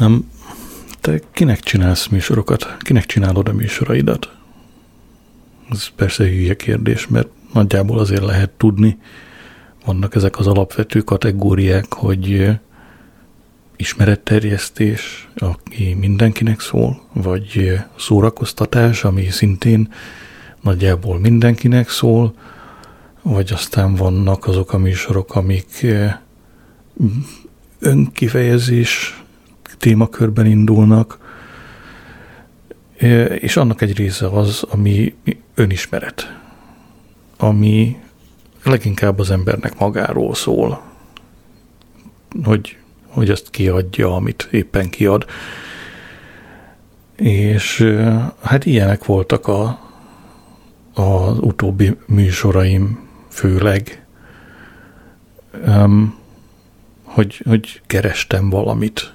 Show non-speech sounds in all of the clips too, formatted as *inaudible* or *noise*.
Um, te kinek csinálsz műsorokat? Kinek csinálod a műsoraidat? Ez persze hülye kérdés, mert nagyjából azért lehet tudni, vannak ezek az alapvető kategóriák, hogy ismeretterjesztés, aki mindenkinek szól, vagy szórakoztatás, ami szintén nagyjából mindenkinek szól, vagy aztán vannak azok a műsorok, amik önkifejezés témakörben indulnak, és annak egy része az, ami önismeret, ami leginkább az embernek magáról szól, hogy, hogy azt kiadja, amit éppen kiad. És hát ilyenek voltak a, az utóbbi műsoraim főleg, hogy, hogy kerestem valamit,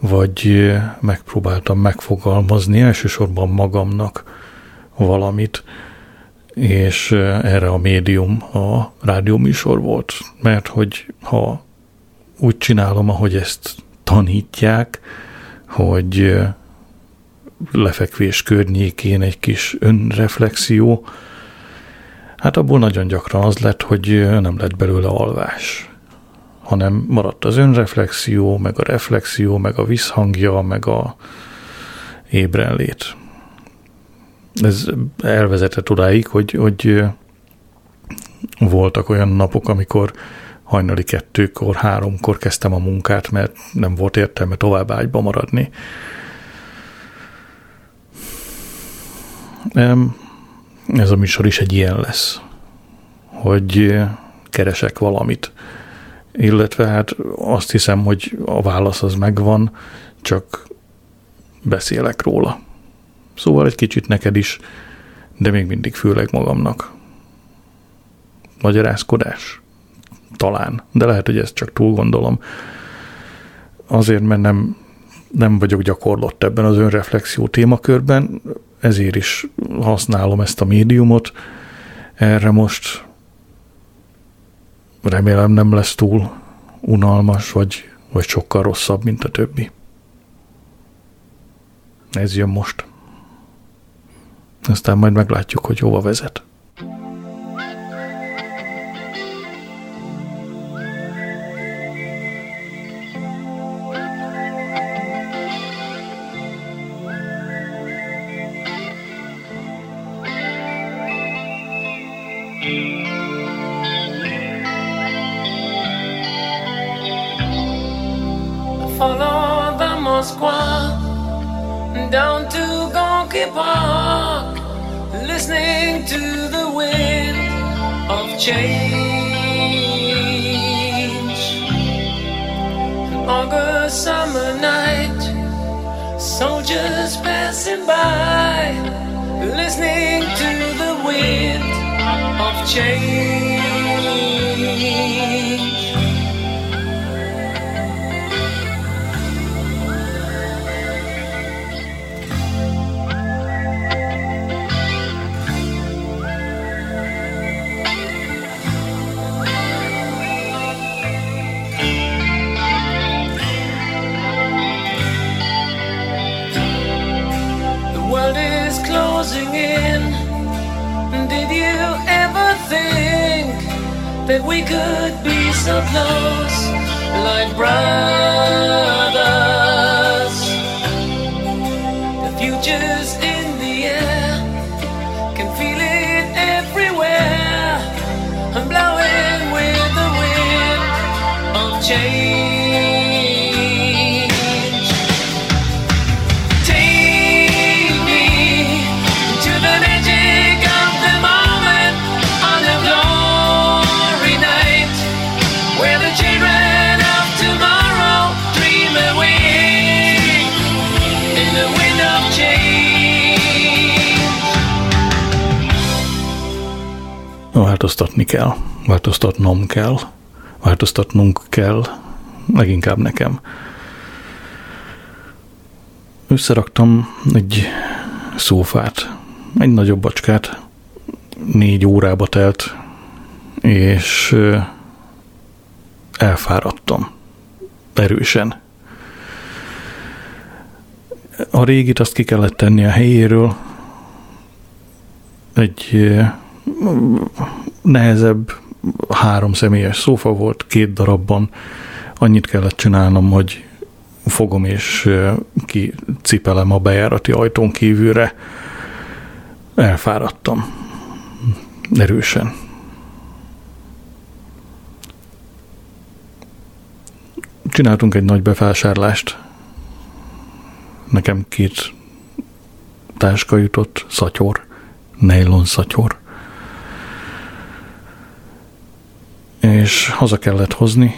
vagy megpróbáltam megfogalmazni elsősorban magamnak valamit, és erre a médium a rádióműsor volt, mert hogy ha úgy csinálom, ahogy ezt tanítják, hogy lefekvés környékén egy kis önreflexió, hát abból nagyon gyakran az lett, hogy nem lett belőle alvás, hanem maradt az önreflexió, meg a reflexió, meg a visszhangja, meg a ébrenlét ez elvezetett odáig, hogy, hogy voltak olyan napok, amikor hajnali kettőkor, háromkor kezdtem a munkát, mert nem volt értelme tovább ágyba maradni. Ez a műsor is egy ilyen lesz, hogy keresek valamit, illetve hát azt hiszem, hogy a válasz az megvan, csak beszélek róla. Szóval egy kicsit neked is, de még mindig főleg magamnak. Magyarázkodás? Talán, de lehet, hogy ezt csak túl gondolom. Azért, mert nem, nem vagyok gyakorlott ebben az önreflexió témakörben, ezért is használom ezt a médiumot. Erre most remélem nem lesz túl unalmas, vagy, vagy sokkal rosszabb, mint a többi. Ez jön most. Aztán majd meglátjuk, hogy hova vezet. Change. An August summer night, soldiers passing by, listening to the wind of change. Kell, változtatnom kell, változtatnunk kell, leginkább nekem. Összeraktam egy szófát, egy nagyobb bacskát, négy órába telt, és elfáradtam. Erősen. A régit azt ki kellett tenni a helyéről. Egy nehezebb három személyes szófa volt, két darabban. Annyit kellett csinálnom, hogy fogom és kicipelem a bejárati ajtón kívülre. Elfáradtam. Erősen. Csináltunk egy nagy bevásárlást. Nekem két táska jutott, szatyor, nylon szatyor. És haza kellett hozni.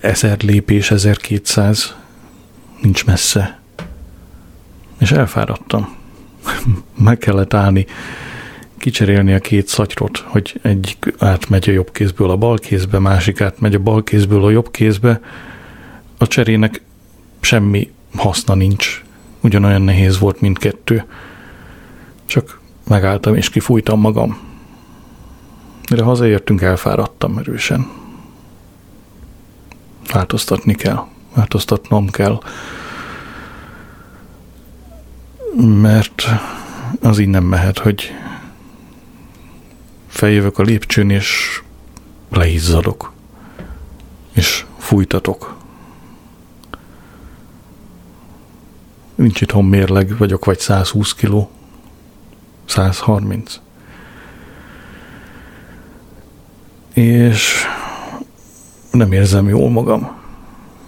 Ezer lépés, 1200, nincs messze. És elfáradtam. *laughs* Meg kellett állni, kicserélni a két szatyrot, hogy egyik átmegy a jobb kézből a bal kézbe, másik átmegy a bal kézből a jobb kézbe. A cserének semmi haszna nincs. Ugyanolyan nehéz volt mindkettő. Csak megálltam és kifújtam magam. Mire hazaértünk, elfáradtam erősen. Változtatni kell. Változtatnom kell. Mert az így nem mehet, hogy feljövök a lépcsőn, és leizzadok. És fújtatok. Nincs itthon mérleg, vagyok vagy 120 kiló. 130. És nem érzem jól magam.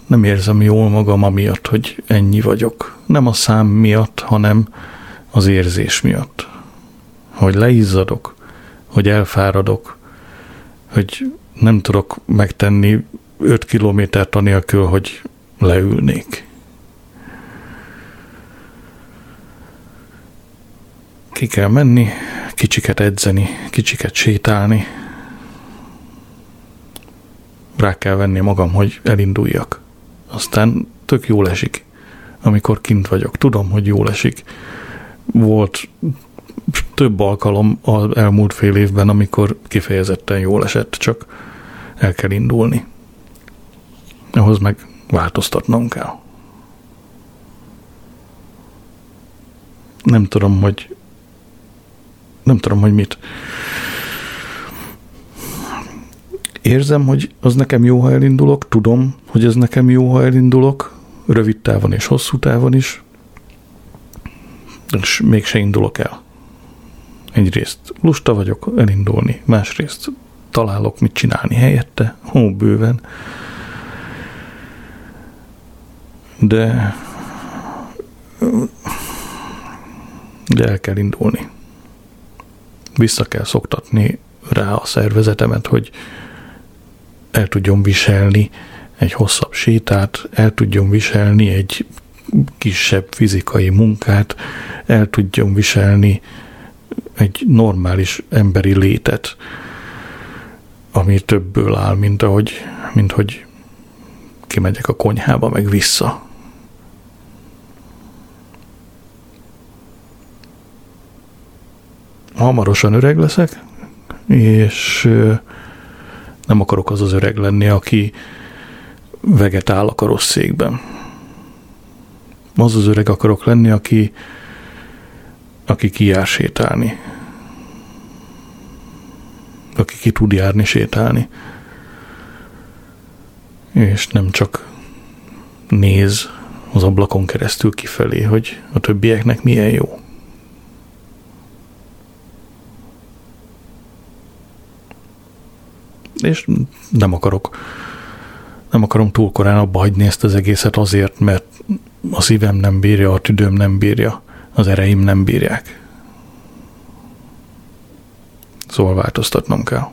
Nem érzem jól magam amiatt, hogy ennyi vagyok. Nem a szám miatt, hanem az érzés miatt. Hogy leizzadok, hogy elfáradok, hogy nem tudok megtenni 5 kilométert anélkül, hogy leülnék. Ki kell menni, kicsiket edzeni, kicsiket sétálni. Rá kell venni magam, hogy elinduljak. Aztán tök jól esik, amikor kint vagyok. Tudom, hogy jól esik. Volt több alkalom az elmúlt fél évben, amikor kifejezetten jól esett, csak el kell indulni. Ahhoz meg változtatnom kell. Nem tudom, hogy nem tudom, hogy mit. Érzem, hogy az nekem jó, ha elindulok, tudom, hogy ez nekem jó, ha elindulok, rövid távon és hosszú távon is, és mégse indulok el. Egyrészt lusta vagyok elindulni, másrészt találok mit csinálni helyette, ó, bőven. De de el kell indulni. Vissza kell szoktatni rá a szervezetemet, hogy el tudjon viselni egy hosszabb sétát, el tudjon viselni egy kisebb fizikai munkát, el tudjon viselni egy normális emberi létet, ami többből áll, mint ahogy, mint hogy kimegyek a konyhába, meg vissza. Hamarosan öreg leszek, és nem akarok az az öreg lenni, aki vegetál a karosszékben. Az az öreg akarok lenni, aki aki kijár sétálni. Aki ki tud járni, sétálni. És nem csak néz az ablakon keresztül kifelé, hogy a többieknek milyen jó. És nem akarok nem akarom túl korán abba hagyni ezt az egészet azért, mert a szívem nem bírja, a tüdőm nem bírja az ereim nem bírják. Szóval változtatnom kell.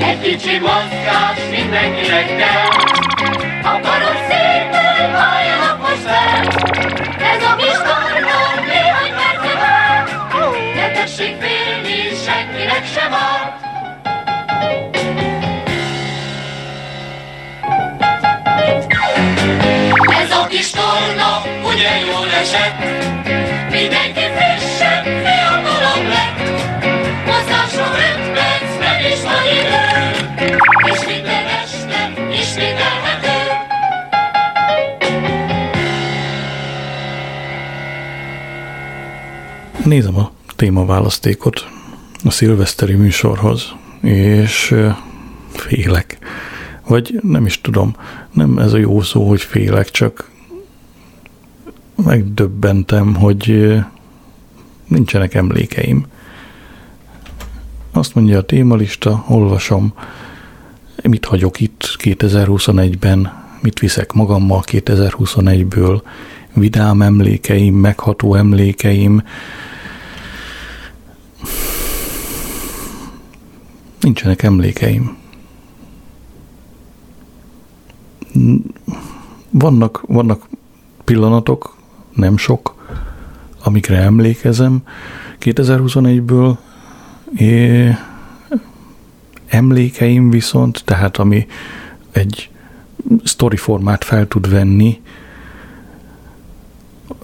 Egy kicsi mozgás mindenkinek kell. a kis tolna, ugye jól esett? Mindenki frissebb, fiatalabb lett. Mozgásra öt perc, meg is van idő. És minden este ismételhető. Nézem a témaválasztékot a szilveszteri műsorhoz, és félek. Vagy nem is tudom, nem ez a jó szó, hogy félek, csak megdöbbentem, hogy nincsenek emlékeim. Azt mondja a témalista, olvasom, mit hagyok itt 2021-ben, mit viszek magammal 2021-ből, vidám emlékeim, megható emlékeim. Nincsenek emlékeim. Vannak, vannak pillanatok, nem sok, amikre emlékezem 2021-ből, é, emlékeim viszont, tehát ami egy story formát fel tud venni,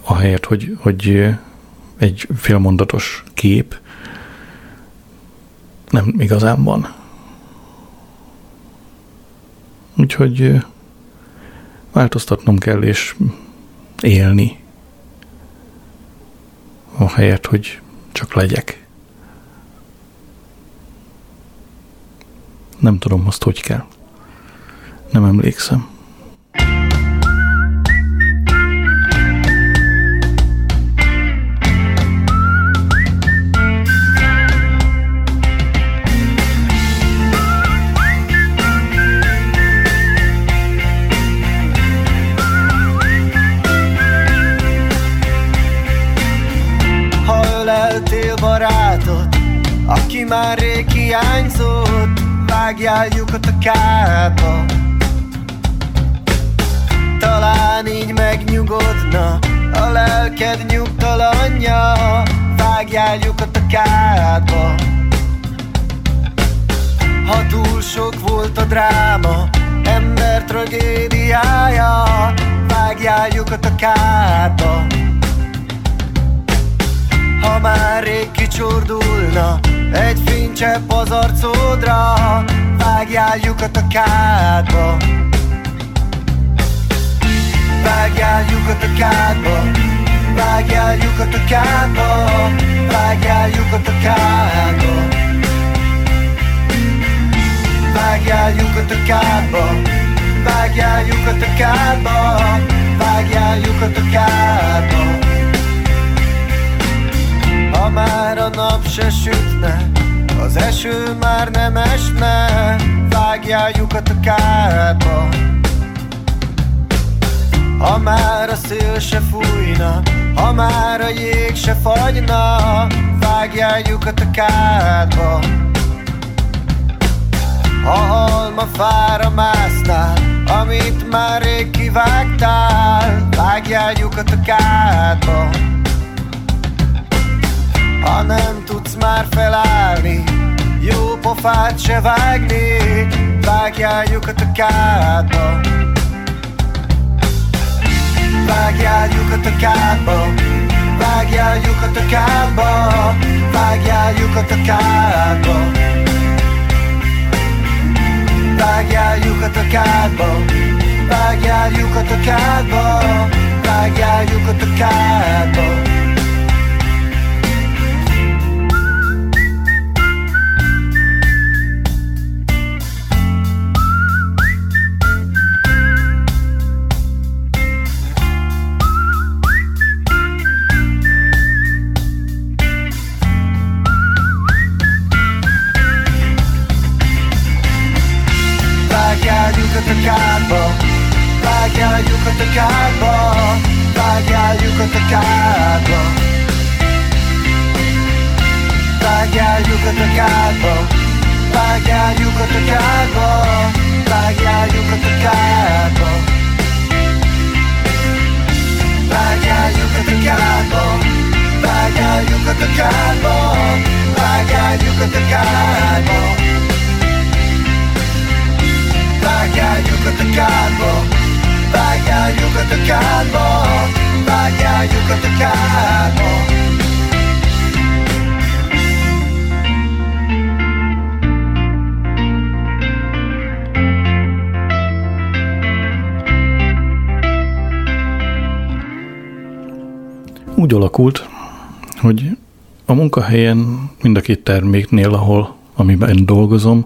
ahelyett, hogy, hogy egy félmondatos kép nem igazán van. Úgyhogy változtatnom kell, és élni, ahelyett, hogy csak legyek. Nem tudom azt, hogy kell. Nem emlékszem. Már rég hiányzott, vágjál lyukat a kádba. Talán így megnyugodna a lelked nyugtalanja, vágjál lyukat a kádba. Ha túl sok volt a dráma, ember tragédiája, vágjál lyukat a kádba. Már rég kicsordulna. Egy fénycsepp az arcodra Vágjál lyukat a kádba. Vágjál lyukat a kádba. Vágjál lyukat a kádba. Vágjál lyukat a kádba. Vágjál lyukat a kádba. Vágjál lyukat a kádba. Vágjál lyukat a kádba ha már a nap se sütne Az eső már nem esne Vágjál lyukat a kádba Ha már a szél se fújna Ha már a jég se fagyna Vágjál lyukat a kádba Ha alma fára másznál Amit már rég kivágtál Vágjál lyukat a kádba ha nem tudsz már felállni Jó pofát se vágni Vágjál lyukat a kádba Vágjál lyukat a kádba Vágjál lyukat a kádba Vágjál lyukat a kádba Vágjál lyukat a kádba Vágjál a kádba munkahelyen mind a két terméknél, ahol amiben dolgozom,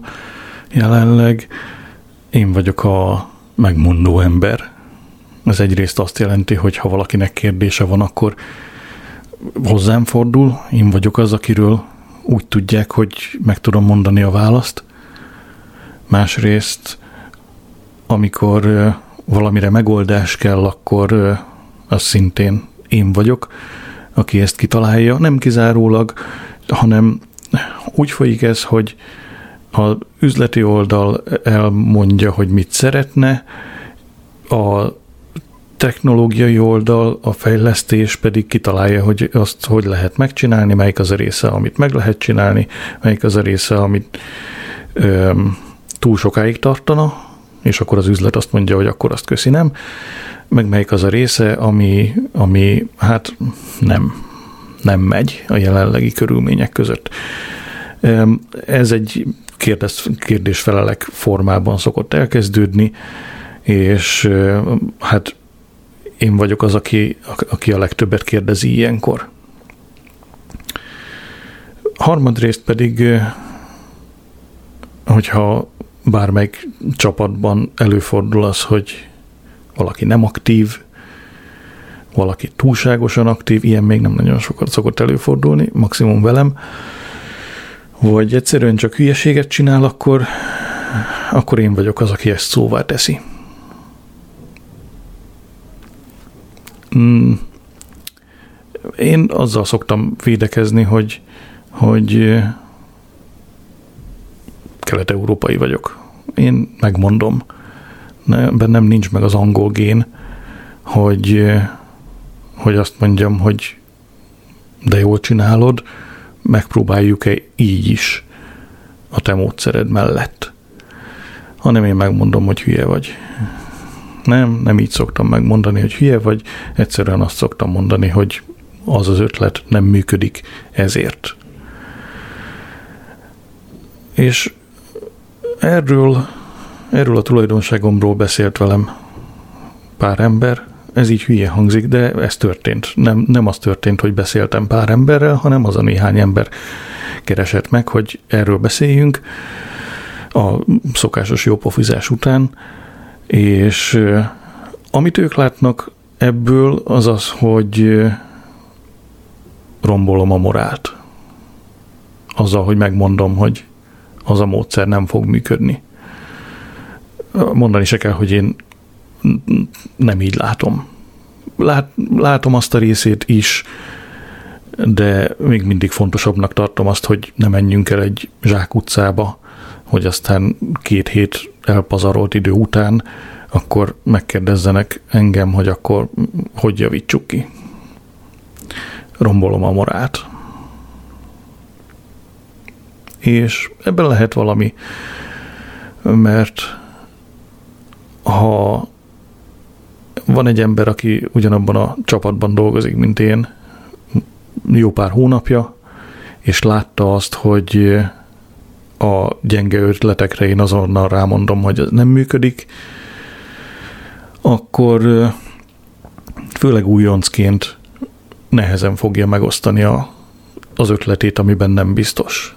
jelenleg én vagyok a megmondó ember. Ez egyrészt azt jelenti, hogy ha valakinek kérdése van, akkor hozzám fordul, én vagyok az, akiről úgy tudják, hogy meg tudom mondani a választ. Másrészt, amikor valamire megoldás kell, akkor az szintén én vagyok, aki ezt kitalálja, nem kizárólag, hanem úgy folyik ez, hogy a üzleti oldal elmondja, hogy mit szeretne, a technológiai oldal, a fejlesztés pedig kitalálja, hogy azt hogy lehet megcsinálni, melyik az a része, amit meg lehet csinálni, melyik az a része, amit öm, túl sokáig tartana, és akkor az üzlet azt mondja, hogy akkor azt köszi nem, meg melyik az a része, ami, ami hát nem, nem megy a jelenlegi körülmények között. Ez egy kérdés, kérdésfelelek formában szokott elkezdődni, és hát én vagyok az, aki, aki a legtöbbet kérdezi ilyenkor. Harmadrészt pedig, hogyha bármelyik csapatban előfordul az, hogy valaki nem aktív, valaki túlságosan aktív, ilyen még nem nagyon sokat szokott előfordulni, maximum velem, vagy egyszerűen csak hülyeséget csinál, akkor, akkor én vagyok az, aki ezt szóvá teszi. Mm. Én azzal szoktam védekezni, hogy, hogy kelet-európai vagyok. Én megmondom, bennem nincs meg az angol gén, hogy, hogy azt mondjam, hogy de jól csinálod, megpróbáljuk-e így is a te módszered mellett. Hanem én megmondom, hogy hülye vagy. Nem, nem így szoktam megmondani, hogy hülye vagy, egyszerűen azt szoktam mondani, hogy az az ötlet nem működik ezért. És erről, erről a tulajdonságomról beszélt velem pár ember, ez így hülye hangzik, de ez történt. Nem, nem az történt, hogy beszéltem pár emberrel, hanem az a néhány ember keresett meg, hogy erről beszéljünk a szokásos jópofizás után, és amit ők látnak ebből, az az, hogy rombolom a morált. Azzal, hogy megmondom, hogy az a módszer nem fog működni. Mondani se kell, hogy én nem így látom. Lát, látom azt a részét is, de még mindig fontosabbnak tartom azt, hogy ne menjünk el egy zsákutcába, hogy aztán két hét elpazarolt idő után akkor megkérdezzenek engem, hogy akkor hogy javítsuk ki. Rombolom a morát. És ebben lehet valami, mert ha van egy ember, aki ugyanabban a csapatban dolgozik, mint én, jó pár hónapja, és látta azt, hogy a gyenge ötletekre én azonnal rámondom, hogy ez nem működik, akkor főleg újoncként nehezen fogja megosztani a, az ötletét, amiben nem biztos.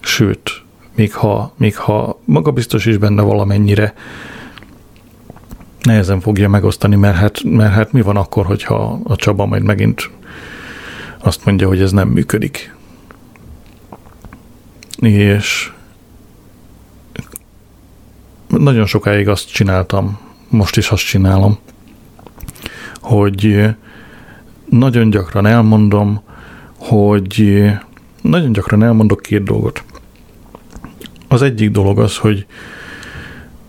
Sőt, még ha, még ha maga biztos is benne valamennyire, nehezen fogja megosztani, mert hát, mert hát mi van akkor, hogyha a Csaba majd megint azt mondja, hogy ez nem működik. És nagyon sokáig azt csináltam, most is azt csinálom, hogy nagyon gyakran elmondom, hogy nagyon gyakran elmondok két dolgot. Az egyik dolog az, hogy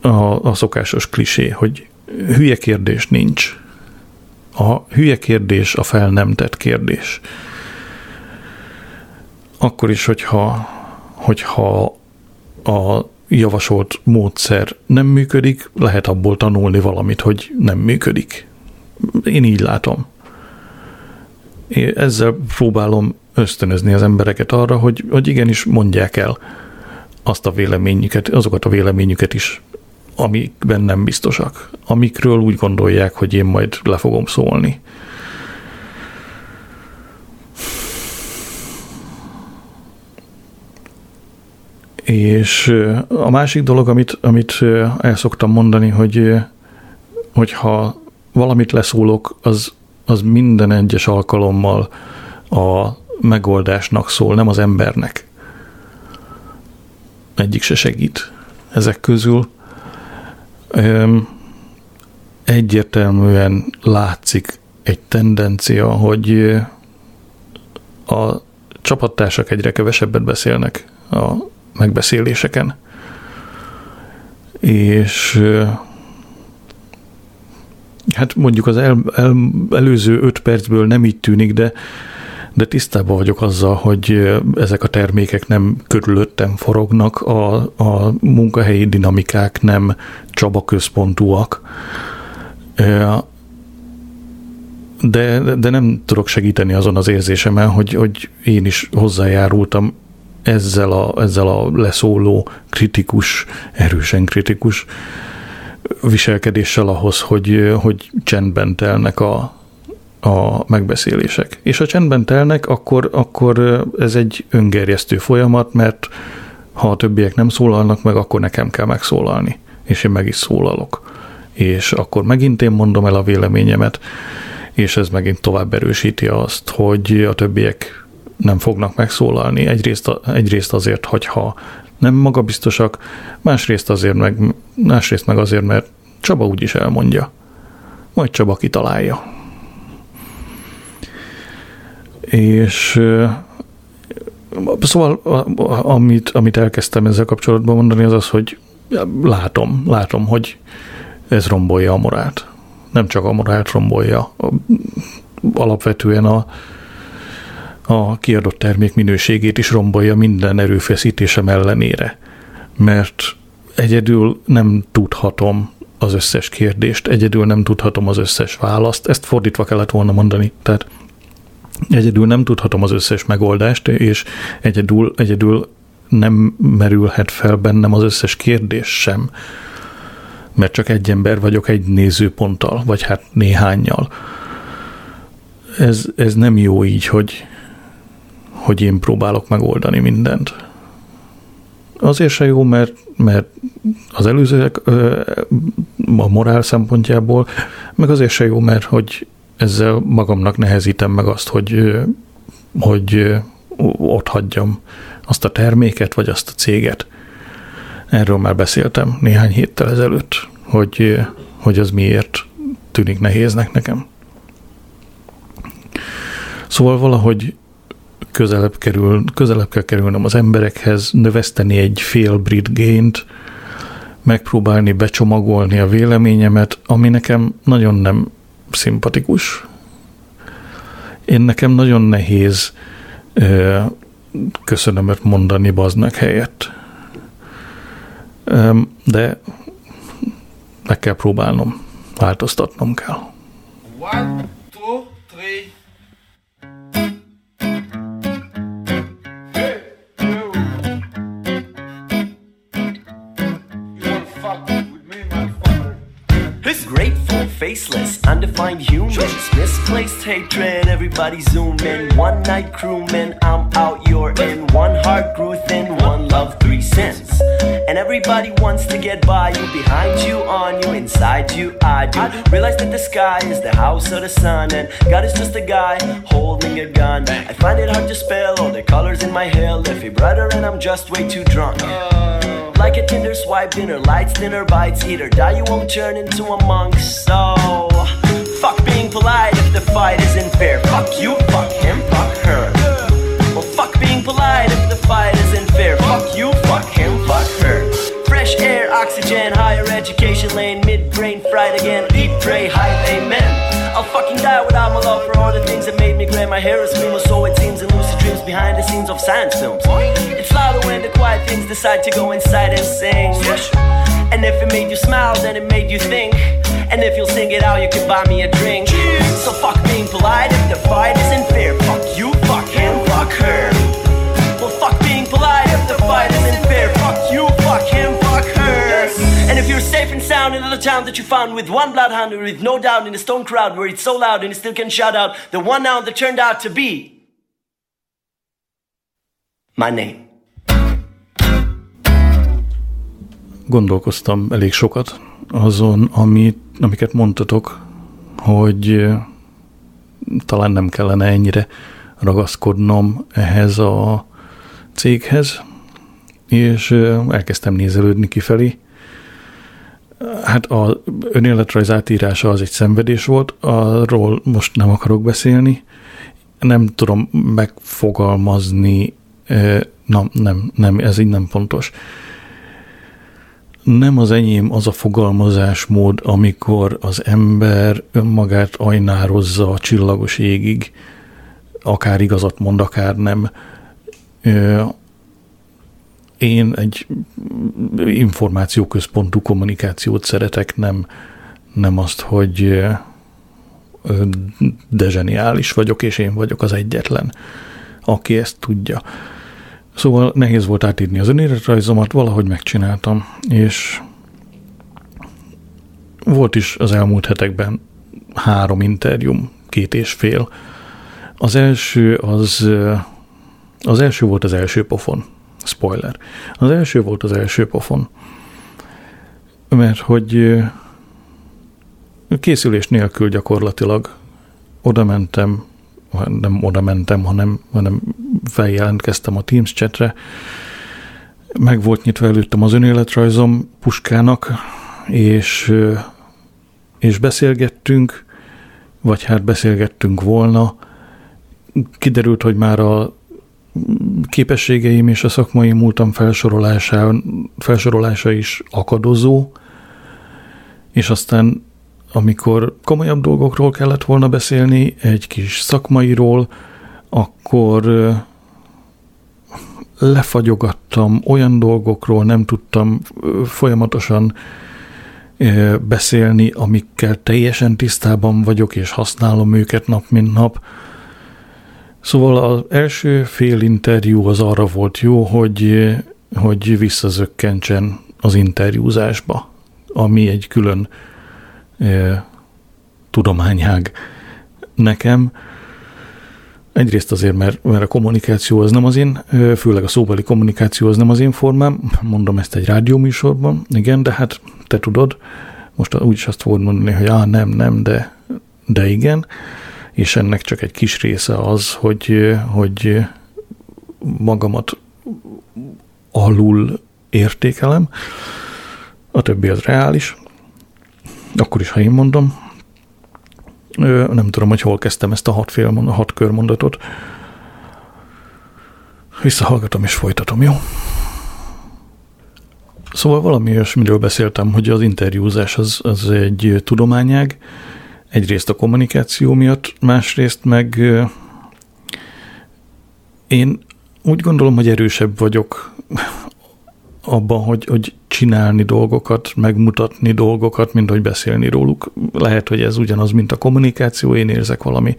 a, a szokásos klisé, hogy hülye kérdés nincs. A hülye kérdés a fel nem tett kérdés. Akkor is, hogyha, hogyha a javasolt módszer nem működik, lehet abból tanulni valamit, hogy nem működik. Én így látom. Én ezzel próbálom ösztönözni az embereket arra, hogy, hogy igenis mondják el azt a véleményüket, azokat a véleményüket is, amikben nem biztosak, amikről úgy gondolják, hogy én majd le fogom szólni. És a másik dolog, amit, amit el szoktam mondani, hogy hogyha valamit leszólok, az, az minden egyes alkalommal a megoldásnak szól, nem az embernek. Egyik se segít ezek közül. Egyértelműen látszik egy tendencia, hogy a csapattársak egyre kevesebbet beszélnek a megbeszéléseken. És hát mondjuk az el, el, előző öt percből nem így tűnik, de de tisztában vagyok azzal, hogy ezek a termékek nem körülöttem forognak, a, a munkahelyi dinamikák nem Csaba központúak. De, de nem tudok segíteni azon az érzésemen, hogy, hogy én is hozzájárultam ezzel a, ezzel a leszóló kritikus, erősen kritikus viselkedéssel ahhoz, hogy, hogy csendben telnek a, a megbeszélések. És ha csendben telnek, akkor, akkor ez egy öngerjesztő folyamat, mert ha a többiek nem szólalnak meg, akkor nekem kell megszólalni. És én meg is szólalok. És akkor megint én mondom el a véleményemet, és ez megint tovább erősíti azt, hogy a többiek nem fognak megszólalni. Egyrészt, egyrészt azért, hogyha nem magabiztosak, másrészt azért meg, másrészt meg azért, mert Csaba úgyis elmondja. Majd Csaba kitalálja. És szóval amit, amit elkezdtem ezzel kapcsolatban mondani, az az, hogy látom, látom, hogy ez rombolja a morált. Nem csak a morált rombolja, alapvetően a, a kiadott termék minőségét is rombolja minden erőfeszítésem ellenére. Mert egyedül nem tudhatom az összes kérdést, egyedül nem tudhatom az összes választ, ezt fordítva kellett volna mondani. Tehát egyedül nem tudhatom az összes megoldást, és egyedül, egyedül nem merülhet fel bennem az összes kérdés sem, mert csak egy ember vagyok egy nézőponttal, vagy hát néhányal. Ez, ez nem jó így, hogy, hogy én próbálok megoldani mindent. Azért se jó, mert, mert az előzőek a morál szempontjából, meg azért se jó, mert hogy ezzel magamnak nehezítem meg azt, hogy, hogy ott hagyjam azt a terméket, vagy azt a céget. Erről már beszéltem néhány héttel ezelőtt, hogy, hogy az miért tűnik nehéznek nekem. Szóval valahogy közelebb, kerül, közelebb kell kerülnöm az emberekhez, növeszteni egy fél brit gént, megpróbálni becsomagolni a véleményemet, ami nekem nagyon nem szimpatikus. Én nekem nagyon nehéz ö, köszönömet mondani baznak helyett. Ö, de meg kell próbálnom, változtatnom kell. One, two, three. Grateful, faceless, undefined humans. Misplaced hatred, everybody zoom in. One night crewman, I'm out, you're in. One heart grew thin, one love, three sins. And everybody wants to get by you, behind you, on you, inside you, I do. Realize that the sky is the house of the sun, and God is just a guy holding a gun. I find it hard to spell all the colors in my hair. Liffy brother, and I'm just way too drunk. Like a Tinder swipe, dinner lights, dinner bites. Eat or die, you won't turn into a monk. So, being polite if the fight isn't fair. Fuck you, fuck him, fuck her. Well, fuck being polite if the fight isn't fair. Fuck you, fuck him, fuck her. Fresh air, oxygen, higher education lane, midbrain fried again. Eat, pray, hype, amen. I'll fucking die without my love for all the things that made me gray. My hair is green, so it seems, and lucid dreams behind the scenes of science films. It's louder when the quiet things decide to go inside and sing. And if it made you smile, then it made you think. And if you'll sing it out, you can buy me a drink. So fuck being polite if the fight isn't fair. Fuck you, fuck him, fuck her. Well, fuck being polite if the fight isn't fair. Fuck you, fuck him, fuck her. And if you're safe and sound in the town that you found with one bloodhound, with no doubt in the stone crowd where it's so loud and you still can shout out the one now that turned out to be my name. Gondolkoztam elég sokat azon, amit, amiket mondtatok, hogy talán nem kellene ennyire ragaszkodnom ehhez a céghez, és elkezdtem nézelődni kifelé. Hát a önéletrajz átírása az egy szenvedés volt, arról most nem akarok beszélni, nem tudom megfogalmazni, na, nem, nem, ez így nem pontos. Nem az enyém az a fogalmazásmód, amikor az ember önmagát ajnározza a csillagos égig, akár igazat mond, akár nem. Én egy információközpontú kommunikációt szeretek, nem, nem azt, hogy de zseniális vagyok, és én vagyok az egyetlen, aki ezt tudja. Szóval nehéz volt átírni az önéletrajzomat, valahogy megcsináltam, és volt is az elmúlt hetekben három interjúm, két és fél. Az első az, az első volt az első pofon. Spoiler. Az első volt az első pofon. Mert hogy készülés nélkül gyakorlatilag oda mentem, nem oda mentem, hanem, hanem feljelentkeztem a Teams chatre, meg volt nyitva előttem az önéletrajzom puskának, és, és beszélgettünk, vagy hát beszélgettünk volna, kiderült, hogy már a képességeim és a szakmai múltam felsorolása, felsorolása is akadozó, és aztán amikor komolyabb dolgokról kellett volna beszélni, egy kis szakmairól, akkor lefagyogattam olyan dolgokról, nem tudtam folyamatosan beszélni, amikkel teljesen tisztában vagyok, és használom őket nap mint nap. Szóval az első fél interjú az arra volt jó, hogy, hogy visszazökkentsen az interjúzásba, ami egy külön tudományág nekem. Egyrészt azért, mert, mert a kommunikáció az nem az én, főleg a szóbeli kommunikáció az nem az én formám, mondom ezt egy rádióműsorban, igen, de hát te tudod, most úgyis azt fogod mondani, hogy ah, nem, nem, de, de igen, és ennek csak egy kis része az, hogy, hogy magamat alul értékelem, a többi az reális, akkor is, ha én mondom. Nem tudom, hogy hol kezdtem ezt a hat, fél, hat körmondatot. Visszahallgatom és folytatom, jó? Szóval valami olyasmiről beszéltem, hogy az interjúzás az, az egy tudományág, egyrészt a kommunikáció miatt, másrészt meg én úgy gondolom, hogy erősebb vagyok abban, hogy, hogy csinálni dolgokat, megmutatni dolgokat, mint hogy beszélni róluk. Lehet, hogy ez ugyanaz, mint a kommunikáció, én érzek valami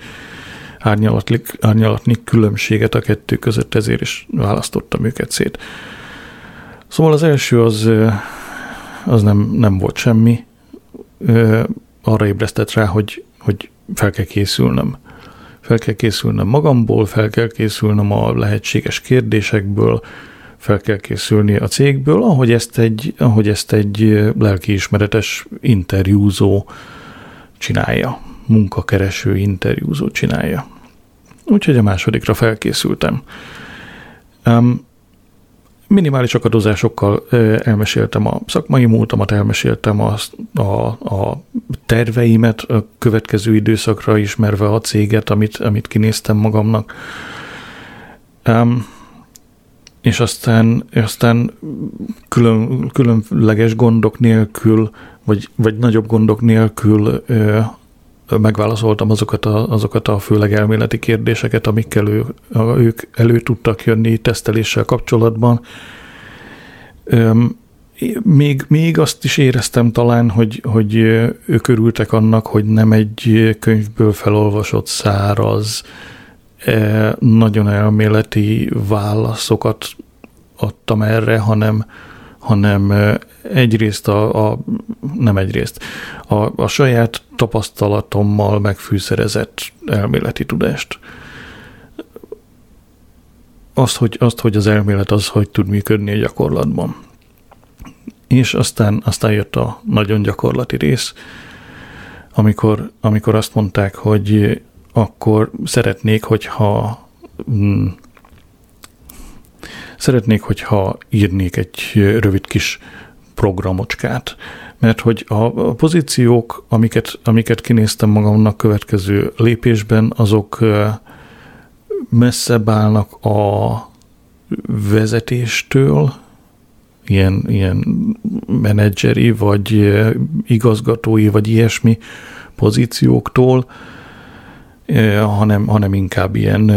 árnyalatni, árnyalatni különbséget a kettő között, ezért is választottam őket szét. Szóval az első az, az nem, nem volt semmi, arra ébresztett rá, hogy, hogy fel kell készülnöm. Fel kell készülnöm magamból, fel kell készülnöm a lehetséges kérdésekből, fel kell készülni a cégből, ahogy ezt egy, ahogy ezt egy lelkiismeretes interjúzó csinálja, munkakereső interjúzó csinálja. Úgyhogy a másodikra felkészültem. Um, minimális akadozásokkal elmeséltem a szakmai múltamat, elmeséltem a, a, a terveimet a következő időszakra ismerve a céget, amit, amit kinéztem magamnak. Um, és aztán, aztán külön, különleges gondok nélkül, vagy, vagy nagyobb gondok nélkül ö, megválaszoltam azokat a, azokat a főleg elméleti kérdéseket, amikkel ő, ők elő tudtak jönni teszteléssel kapcsolatban. Ö, még, még azt is éreztem talán, hogy, hogy ők örültek annak, hogy nem egy könyvből felolvasott száraz, nagyon elméleti válaszokat adtam erre, hanem, hanem egyrészt a, a nem egyrészt, a, a saját tapasztalatommal megfűszerezett elméleti tudást. Azt hogy, azt, hogy az elmélet az, hogy tud működni a gyakorlatban. És aztán, aztán jött a nagyon gyakorlati rész, amikor, amikor azt mondták, hogy akkor szeretnék, hogyha mm, szeretnék, hogyha írnék egy rövid kis programocskát, mert hogy a pozíciók, amiket, amiket kinéztem magamnak következő lépésben, azok messzebb állnak a vezetéstől, ilyen, ilyen menedzseri, vagy igazgatói, vagy ilyesmi pozícióktól, hanem, hanem inkább ilyen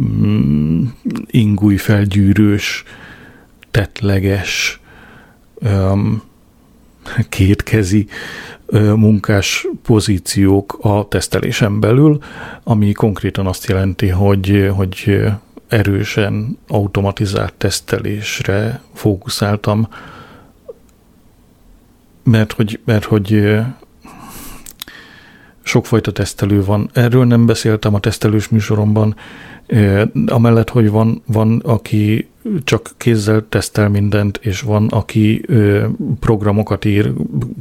mm, ingúj felgyűrős, tetleges, kétkezi munkás pozíciók a tesztelésen belül, ami konkrétan azt jelenti, hogy, hogy erősen automatizált tesztelésre fókuszáltam, mert hogy, mert hogy sokfajta tesztelő van. Erről nem beszéltem a tesztelős műsoromban, amellett, hogy van, van, aki csak kézzel tesztel mindent, és van, aki programokat ír,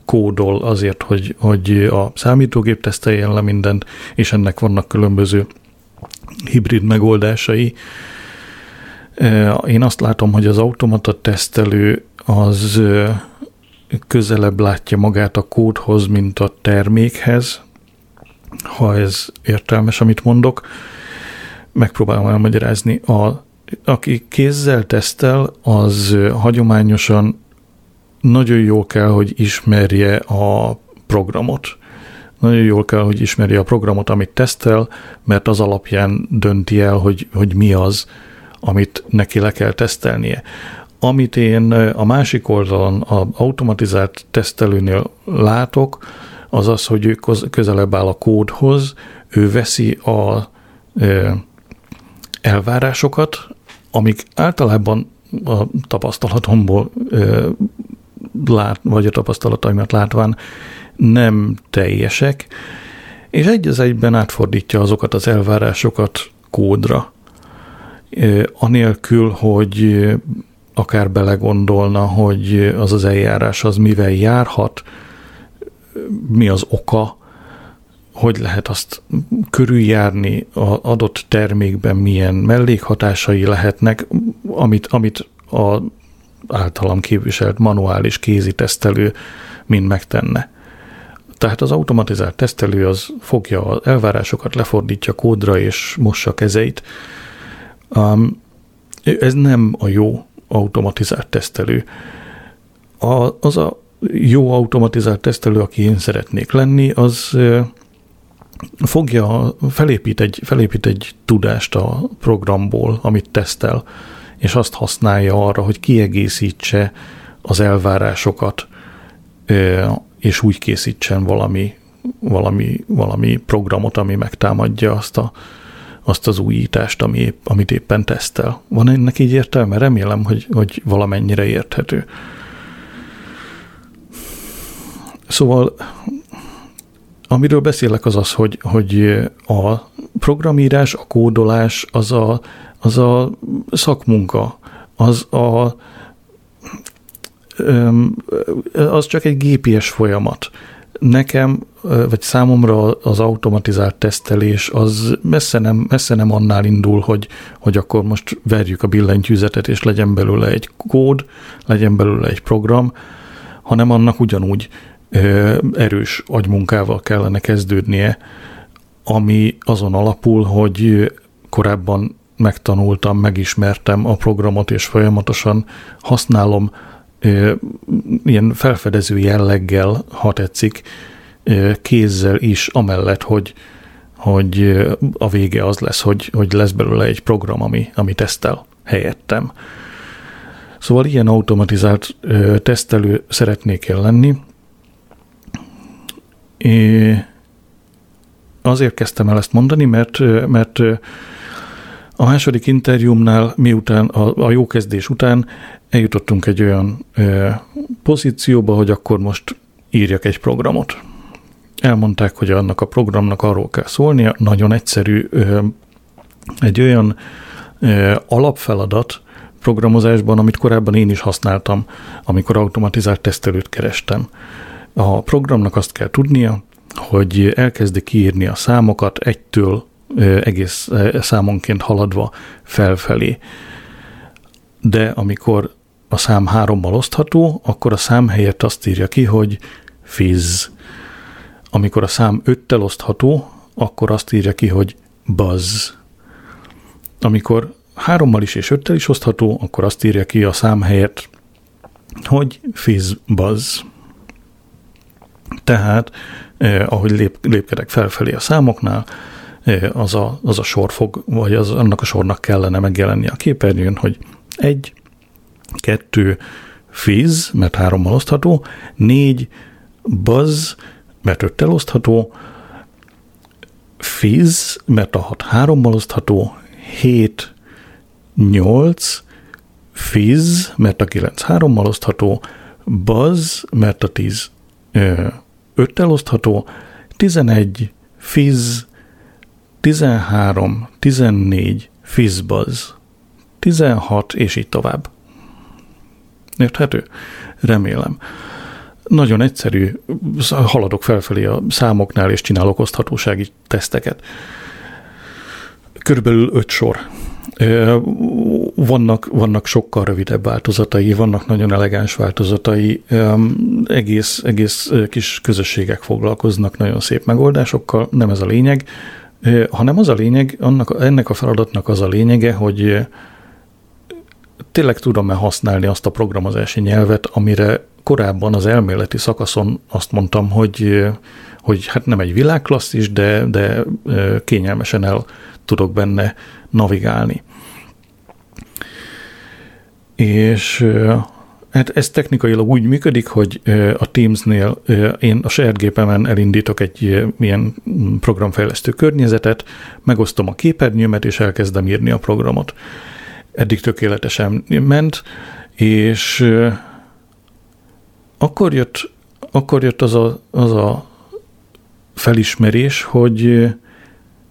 kódol azért, hogy, hogy a számítógép teszteljen le mindent, és ennek vannak különböző hibrid megoldásai. Én azt látom, hogy az automata tesztelő az közelebb látja magát a kódhoz, mint a termékhez, ha ez értelmes, amit mondok. Megpróbálom elmagyarázni. A, aki kézzel tesztel, az hagyományosan nagyon jól kell, hogy ismerje a programot. Nagyon jól kell, hogy ismerje a programot, amit tesztel, mert az alapján dönti el, hogy, hogy mi az, amit neki le kell tesztelnie. Amit én a másik oldalon, a automatizált tesztelőnél látok, az az, hogy ő közelebb áll a kódhoz, ő veszi a elvárásokat, amik általában a tapasztalatomból lát, vagy a tapasztalataimat látván nem teljesek, és egy az egyben átfordítja azokat az elvárásokat kódra, anélkül, hogy akár belegondolna, hogy az az eljárás az mivel járhat, mi az oka, hogy lehet azt körüljárni az adott termékben, milyen mellékhatásai lehetnek, amit, amit a általam képviselt manuális kézi tesztelő mind megtenne. Tehát az automatizált tesztelő az fogja az elvárásokat, lefordítja kódra és mossa kezeit. Um, ez nem a jó automatizált tesztelő. A, az a jó automatizált tesztelő, aki én szeretnék lenni, az fogja, felépít egy, felépít egy tudást a programból, amit tesztel, és azt használja arra, hogy kiegészítse az elvárásokat, és úgy készítsen valami, valami, valami programot, ami megtámadja azt, a, azt az újítást, ami épp, amit éppen tesztel. Van ennek így értelme? Remélem, hogy, hogy valamennyire érthető. Szóval amiről beszélek az az, hogy, hogy a programírás, a kódolás az a, az a szakmunka, az a az csak egy GPS folyamat. Nekem, vagy számomra az automatizált tesztelés az messze nem, messze nem annál indul, hogy, hogy akkor most verjük a billentyűzetet, és legyen belőle egy kód, legyen belőle egy program, hanem annak ugyanúgy erős agymunkával kellene kezdődnie, ami azon alapul, hogy korábban megtanultam, megismertem a programot, és folyamatosan használom ilyen felfedező jelleggel, ha tetszik, kézzel is, amellett, hogy, hogy a vége az lesz, hogy, hogy lesz belőle egy program, ami, ami tesztel helyettem. Szóval ilyen automatizált tesztelő szeretnék én lenni, azért kezdtem el ezt mondani, mert, mert a második interjúmnál, miután a, a jó kezdés után eljutottunk egy olyan ö, pozícióba, hogy akkor most írjak egy programot. Elmondták, hogy annak a programnak arról kell szólnia, nagyon egyszerű, ö, egy olyan ö, alapfeladat, programozásban, amit korábban én is használtam, amikor automatizált tesztelőt kerestem. A programnak azt kell tudnia, hogy elkezdi kiírni a számokat egytől egész számonként haladva felfelé. De amikor a szám hárommal osztható, akkor a szám helyett azt írja ki, hogy fizz. Amikor a szám öttel osztható, akkor azt írja ki, hogy buzz. Amikor hárommal is és öttel is osztható, akkor azt írja ki a szám helyett, hogy fizz buzz. Tehát, eh, ahogy lép, lépkedek felfelé a számoknál, eh, az a, az a sor fog, vagy az, annak a sornak kellene megjelenni a képernyőn, hogy egy, kettő, fizz, mert hárommal osztható, négy, buzz, mert öttel osztható, fizz, mert a hat hárommal osztható, hét, nyolc, fizz, mert a kilenc hárommal osztható, buzz, mert a tíz ö, öttel osztható, 11, fizz, 13, 14, fizzbuzz, 16, és így tovább. Érthető? Remélem. Nagyon egyszerű, haladok felfelé a számoknál, és csinálok oszthatósági teszteket. Körülbelül öt sor. Vannak, vannak sokkal rövidebb változatai, vannak nagyon elegáns változatai, egész, egész kis közösségek foglalkoznak nagyon szép megoldásokkal, nem ez a lényeg, hanem az a lényeg, annak, ennek a feladatnak az a lényege, hogy tényleg tudom-e használni azt a programozási nyelvet, amire korábban az elméleti szakaszon azt mondtam, hogy, hogy hát nem egy világklasszis, de, de kényelmesen el tudok benne navigálni. És hát ez technikailag úgy működik, hogy a Teams-nél én a saját gépemen elindítok egy ilyen programfejlesztő környezetet, megosztom a képernyőmet, és elkezdem írni a programot. Eddig tökéletesen ment, és akkor jött, akkor jött az, a, az a felismerés, hogy,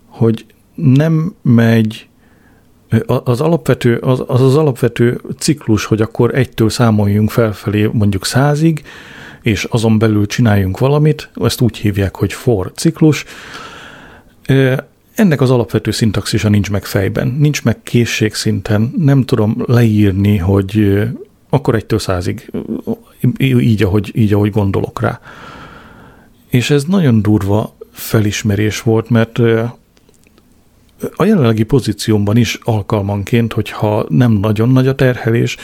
hogy nem megy az alapvető, az, az az alapvető ciklus, hogy akkor egytől számoljunk felfelé mondjuk százig, és azon belül csináljunk valamit, ezt úgy hívják, hogy for ciklus. Ennek az alapvető szintaxisa nincs meg fejben, nincs meg készségszinten, nem tudom leírni, hogy akkor egytől százig, így ahogy, így, ahogy gondolok rá. És ez nagyon durva felismerés volt, mert a jelenlegi pozíciómban is alkalmanként, hogyha nem nagyon nagy a terhelés,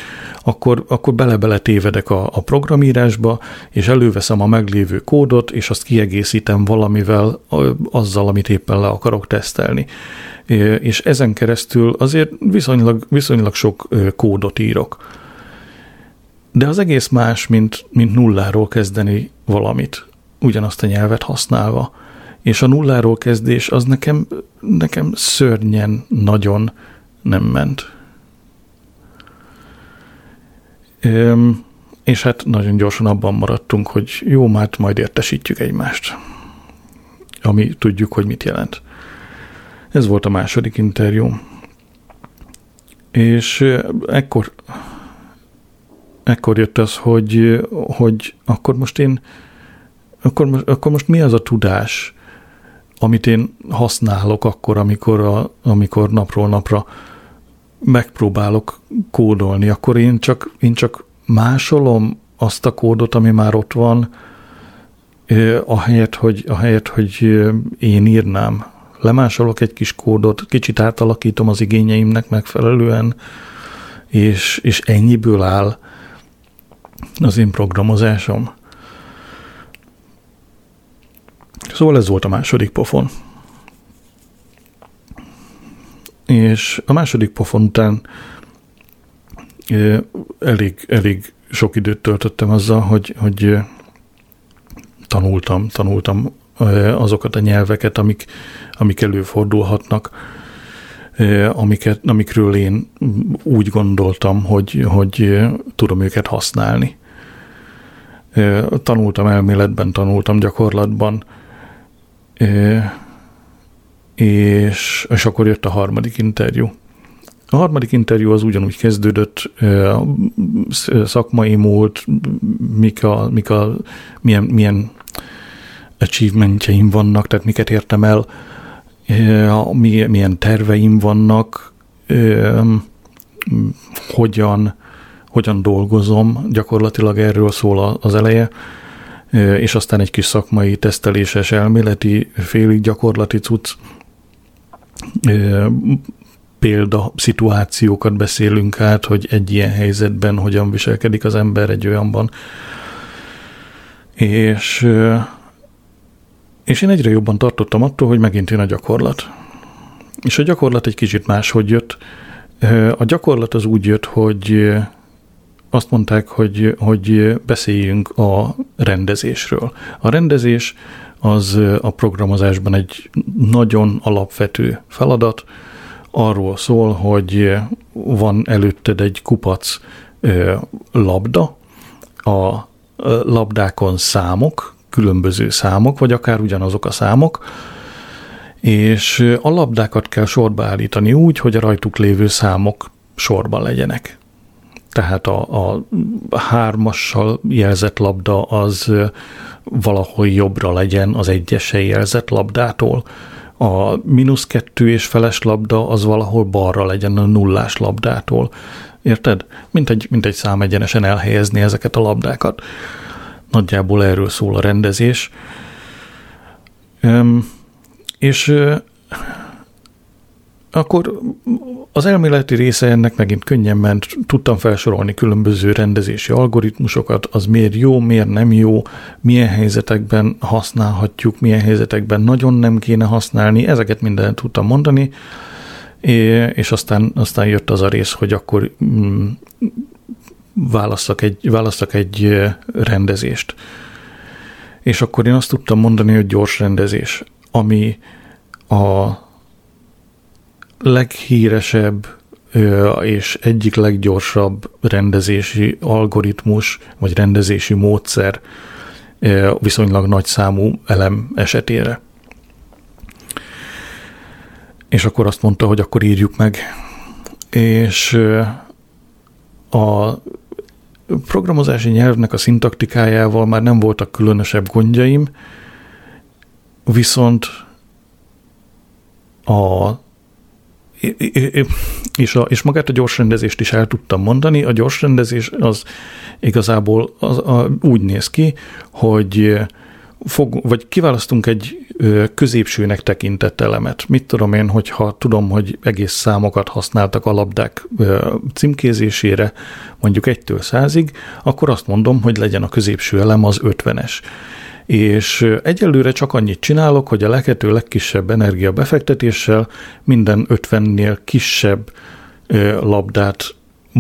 akkor, akkor bele-bele tévedek a, a programírásba, és előveszem a meglévő kódot, és azt kiegészítem valamivel, azzal, amit éppen le akarok tesztelni. És ezen keresztül azért viszonylag, viszonylag sok kódot írok. De az egész más, mint, mint nulláról kezdeni valamit, ugyanazt a nyelvet használva. És a nulláról kezdés az nekem, nekem szörnyen nagyon nem ment. Üm, és hát nagyon gyorsan abban maradtunk, hogy jó, már majd értesítjük egymást. Ami tudjuk, hogy mit jelent. Ez volt a második interjú. És ekkor ekkor jött az, hogy, hogy akkor most én, akkor akkor most mi az a tudás, amit én használok akkor, amikor, a, amikor napról napra megpróbálok kódolni, akkor én csak, én csak másolom azt a kódot, ami már ott van, ahelyett, hogy, ahelyett, hogy én írnám. Lemásolok egy kis kódot, kicsit átalakítom az igényeimnek megfelelően, és, és ennyiből áll az én programozásom. Szóval ez volt a második pofon. És a második pofon után elég, elég sok időt töltöttem azzal, hogy, hogy tanultam, tanultam azokat a nyelveket, amik, amik előfordulhatnak, amiket, amikről én úgy gondoltam, hogy, hogy tudom őket használni. Tanultam elméletben, tanultam gyakorlatban, és, és akkor jött a harmadik interjú. A harmadik interjú az ugyanúgy kezdődött, szakmai múlt, mik a, mik a milyen, milyen achievementjeim vannak, tehát miket értem el, milyen terveim vannak, hogyan, hogyan dolgozom, gyakorlatilag erről szól az eleje, és aztán egy kis szakmai, teszteléses, elméleti, félig gyakorlati cucc, példa szituációkat beszélünk át, hogy egy ilyen helyzetben hogyan viselkedik az ember egy olyanban. És, és én egyre jobban tartottam attól, hogy megint jön a gyakorlat. És a gyakorlat egy kicsit máshogy jött. A gyakorlat az úgy jött, hogy azt mondták, hogy, hogy beszéljünk a rendezésről. A rendezés az a programozásban egy nagyon alapvető feladat. Arról szól, hogy van előtted egy kupac labda, a labdákon számok, különböző számok, vagy akár ugyanazok a számok, és a labdákat kell sorba állítani úgy, hogy a rajtuk lévő számok sorban legyenek. Tehát a, a hármassal jelzett labda az valahol jobbra legyen az egyessel jelzett labdától. A mínusz kettő és feles labda az valahol balra legyen a nullás labdától. Érted? Mint egy, mint egy szám egyenesen elhelyezni ezeket a labdákat. Nagyjából erről szól a rendezés. Öm, és akkor az elméleti része ennek megint könnyen ment, tudtam felsorolni különböző rendezési algoritmusokat, az miért jó, miért nem jó, milyen helyzetekben használhatjuk, milyen helyzetekben nagyon nem kéne használni, ezeket mindent tudtam mondani, és aztán, aztán jött az a rész, hogy akkor mm, válasszak egy, válasszak egy rendezést. És akkor én azt tudtam mondani, hogy gyors rendezés, ami a leghíresebb és egyik leggyorsabb rendezési algoritmus, vagy rendezési módszer viszonylag nagy számú elem esetére. És akkor azt mondta, hogy akkor írjuk meg. És a programozási nyelvnek a szintaktikájával már nem voltak különösebb gondjaim, viszont a és, a, és magát a gyors rendezést is el tudtam mondani. A gyors rendezés az igazából az, a, úgy néz ki, hogy fog, vagy kiválasztunk egy középsőnek tekintett elemet. Mit tudom én, hogyha tudom, hogy egész számokat használtak a labdák címkézésére, mondjuk 1-től 100-ig, akkor azt mondom, hogy legyen a középső elem az 50-es és egyelőre csak annyit csinálok, hogy a lehető legkisebb energia befektetéssel minden 50-nél kisebb labdát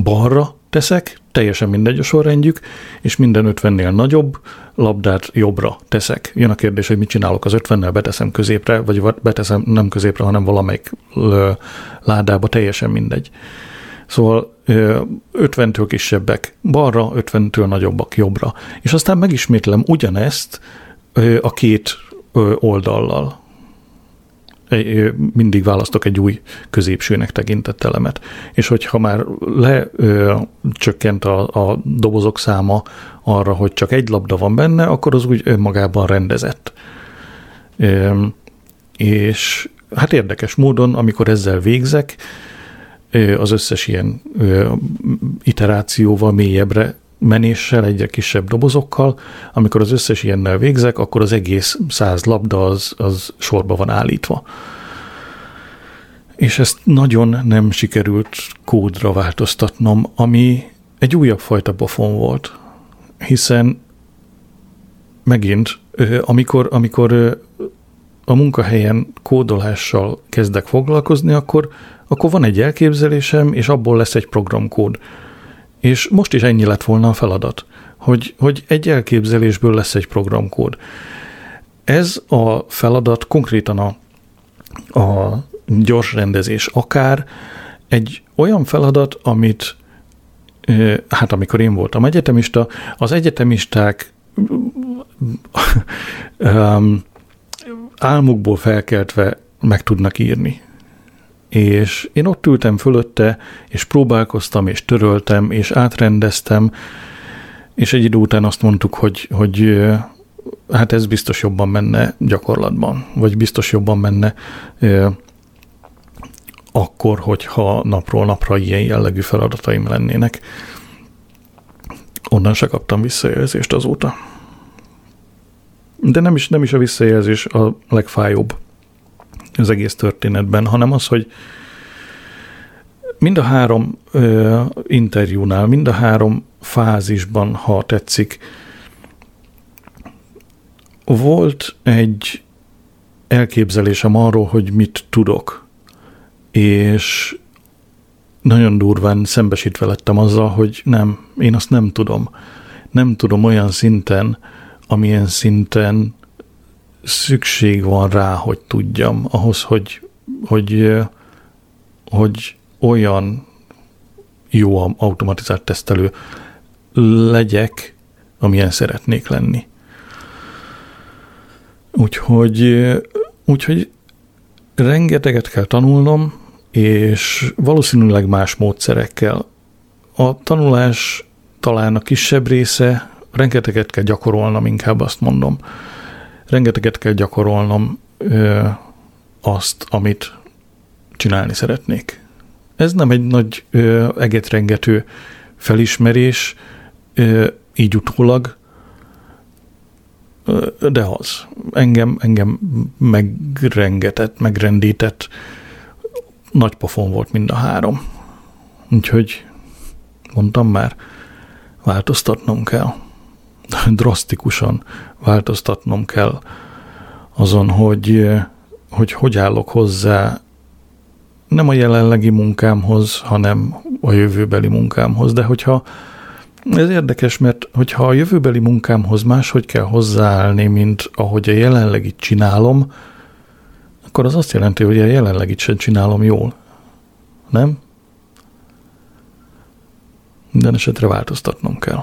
balra teszek, teljesen mindegy a sorrendjük, és minden 50-nél nagyobb labdát jobbra teszek. Jön a kérdés, hogy mit csinálok az 50-nel, beteszem középre, vagy beteszem nem középre, hanem valamelyik ládába, teljesen mindegy. Szóval ö, 50-től kisebbek balra, 50-től nagyobbak jobbra. És aztán megismétlem ugyanezt a két oldallal. Mindig választok egy új középsőnek tekintett elemet. És hogyha már lecsökkent a, a dobozok száma arra, hogy csak egy labda van benne, akkor az úgy önmagában rendezett. És hát érdekes módon, amikor ezzel végzek, az összes ilyen iterációval, mélyebbre menéssel, egyre kisebb dobozokkal, amikor az összes ilyennel végzek, akkor az egész száz labda az, az sorba van állítva. És ezt nagyon nem sikerült kódra változtatnom, ami egy újabb fajta pofon volt. Hiszen megint, amikor, amikor a munkahelyen kódolással kezdek foglalkozni, akkor, akkor van egy elképzelésem, és abból lesz egy programkód. És most is ennyi lett volna a feladat, hogy, hogy egy elképzelésből lesz egy programkód. Ez a feladat konkrétan a, a gyors rendezés, akár egy olyan feladat, amit hát amikor én voltam egyetemista, az egyetemisták um, álmukból felkeltve meg tudnak írni. És én ott ültem fölötte, és próbálkoztam, és töröltem, és átrendeztem, és egy idő után azt mondtuk, hogy, hogy hát ez biztos jobban menne gyakorlatban, vagy biztos jobban menne akkor, hogyha napról napra ilyen jellegű feladataim lennének. Onnan se kaptam visszajelzést azóta. De nem is, nem is a visszajelzés a legfájóbb az egész történetben, hanem az, hogy mind a három ö, interjúnál, mind a három fázisban, ha tetszik, volt egy elképzelésem arról, hogy mit tudok, és nagyon durván szembesítve lettem azzal, hogy nem, én azt nem tudom. Nem tudom olyan szinten, amilyen szinten szükség van rá, hogy tudjam, ahhoz, hogy, hogy, hogy olyan jó automatizált tesztelő legyek, amilyen szeretnék lenni. Úgyhogy, úgyhogy rengeteget kell tanulnom, és valószínűleg más módszerekkel. A tanulás talán a kisebb része, rengeteget kell gyakorolnom, inkább azt mondom. Rengeteget kell gyakorolnom ö, azt, amit csinálni szeretnék. Ez nem egy nagy ö, egetrengető felismerés, ö, így utólag, ö, de az. Engem, engem megrengetett, megrendített, nagy pofon volt mind a három. Úgyhogy mondtam már, változtatnom kell. Drasztikusan változtatnom kell azon, hogy, hogy hogy állok hozzá nem a jelenlegi munkámhoz, hanem a jövőbeli munkámhoz. De hogyha ez érdekes, mert hogyha a jövőbeli munkámhoz máshogy kell hozzáállni, mint ahogy a jelenlegit csinálom, akkor az azt jelenti, hogy a jelenlegit sem csinálom jól. Nem? Minden esetre változtatnom kell.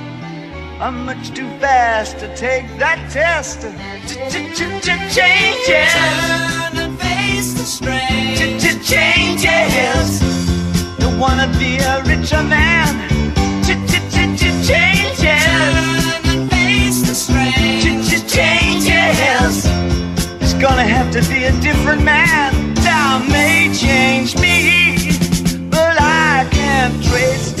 I'm much too fast to take that test. Changes. Turn and face the strain. Changes. Don't wanna be a richer man. Changes. Turn and face the strain. Changes. It's gonna have to be a different man. Time may change me, but I can't trace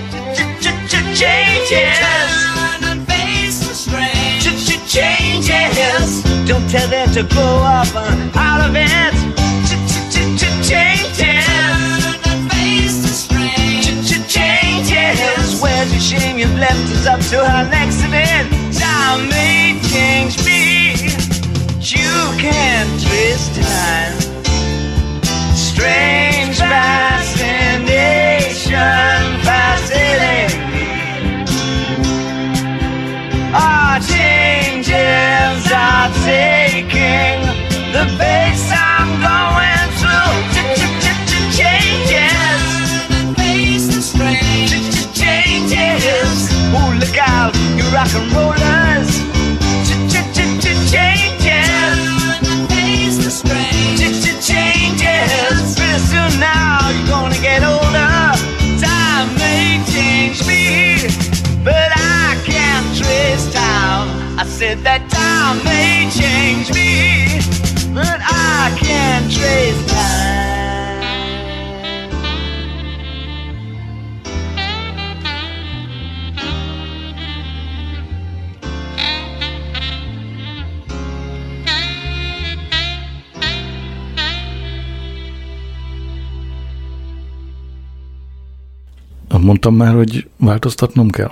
Changes. Changes. Don't tell them to up of it. Changes. And face the strain. Changes. Where's shame? You've left us up to our next. Time may change me. You can't twist time. Strange fascination Mondtam már, hogy változtatnom kell?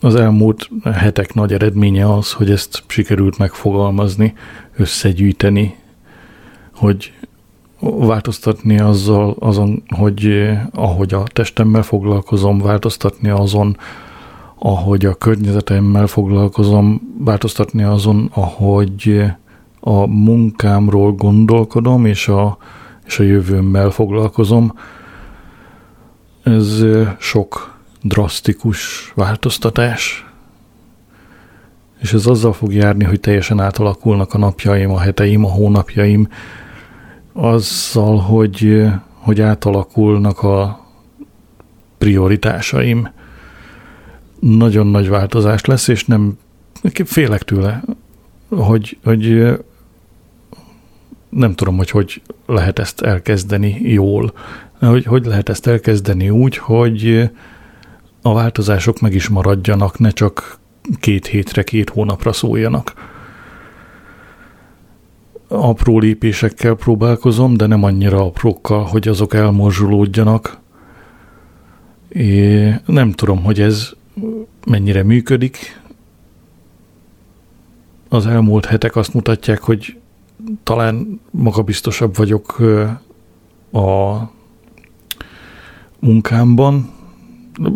Az elmúlt hetek nagy eredménye az, hogy ezt sikerült megfogalmazni, összegyűjteni, hogy változtatni azzal, azon, hogy eh, ahogy a testemmel foglalkozom, változtatni azon, ahogy a környezetemmel foglalkozom, változtatni azon, ahogy eh, a munkámról gondolkodom, és a, és a jövőmmel foglalkozom. Ez sok drasztikus változtatás, és ez azzal fog járni, hogy teljesen átalakulnak a napjaim, a heteim, a hónapjaim, azzal, hogy, hogy átalakulnak a prioritásaim. Nagyon nagy változás lesz, és nem félek tőle, hogy, hogy nem tudom, hogy hogy lehet ezt elkezdeni jól. Hogy, hogy lehet ezt elkezdeni úgy, hogy a változások meg is maradjanak, ne csak két hétre, két hónapra szóljanak. Apró lépésekkel próbálkozom, de nem annyira aprókkal, hogy azok elmorzsolódjanak. É, nem tudom, hogy ez mennyire működik. Az elmúlt hetek azt mutatják, hogy talán magabiztosabb vagyok a munkámban,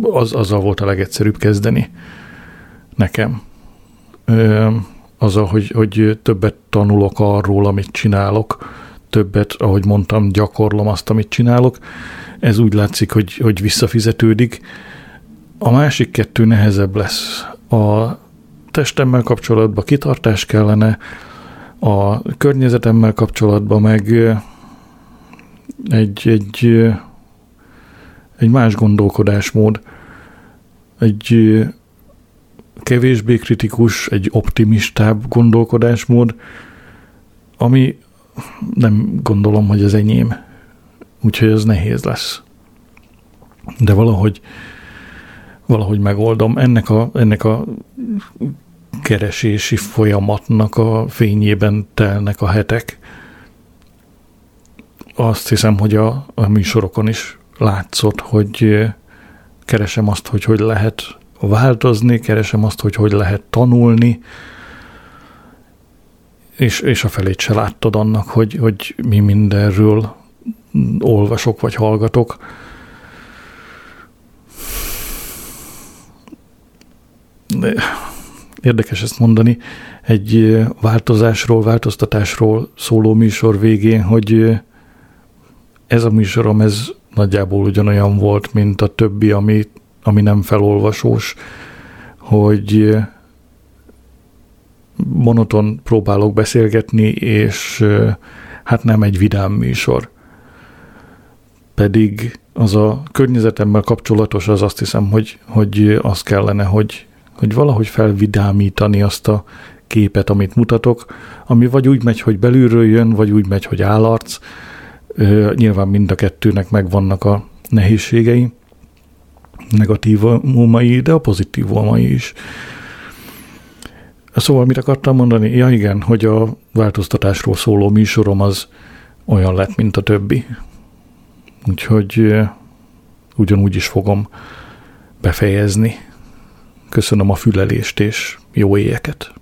az, azzal volt a legegyszerűbb kezdeni nekem. Azzal, hogy, hogy többet tanulok arról, amit csinálok, többet, ahogy mondtam, gyakorlom azt, amit csinálok. Ez úgy látszik, hogy, hogy visszafizetődik. A másik kettő nehezebb lesz. A testemmel kapcsolatban kitartás kellene, a környezetemmel kapcsolatban meg egy, egy, egy más gondolkodásmód, egy kevésbé kritikus, egy optimistább gondolkodásmód, ami nem gondolom, hogy az enyém. Úgyhogy ez nehéz lesz. De valahogy valahogy megoldom. Ennek a, ennek a keresési folyamatnak a fényében telnek a hetek. Azt hiszem, hogy a, a műsorokon is látszott, hogy eh, keresem azt, hogy hogy lehet változni, keresem azt, hogy hogy lehet tanulni, és, és a felét se láttad annak, hogy, hogy mi mindenről olvasok vagy hallgatok. De érdekes ezt mondani, egy változásról, változtatásról szóló műsor végén, hogy ez a műsorom, ez nagyjából ugyanolyan volt, mint a többi, ami, ami nem felolvasós, hogy monoton próbálok beszélgetni, és hát nem egy vidám műsor. Pedig az a környezetemmel kapcsolatos, az azt hiszem, hogy, hogy az kellene, hogy, hogy valahogy felvidámítani azt a képet, amit mutatok, ami vagy úgy megy, hogy belülről jön, vagy úgy megy, hogy állarc. Nyilván mind a kettőnek megvannak a nehézségei, negatívumai, de a pozitívumai is. Szóval mit akartam mondani? Ja igen, hogy a változtatásról szóló műsorom az olyan lett, mint a többi. Úgyhogy ugyanúgy is fogom befejezni. Köszönöm a fülelést és jó éjeket!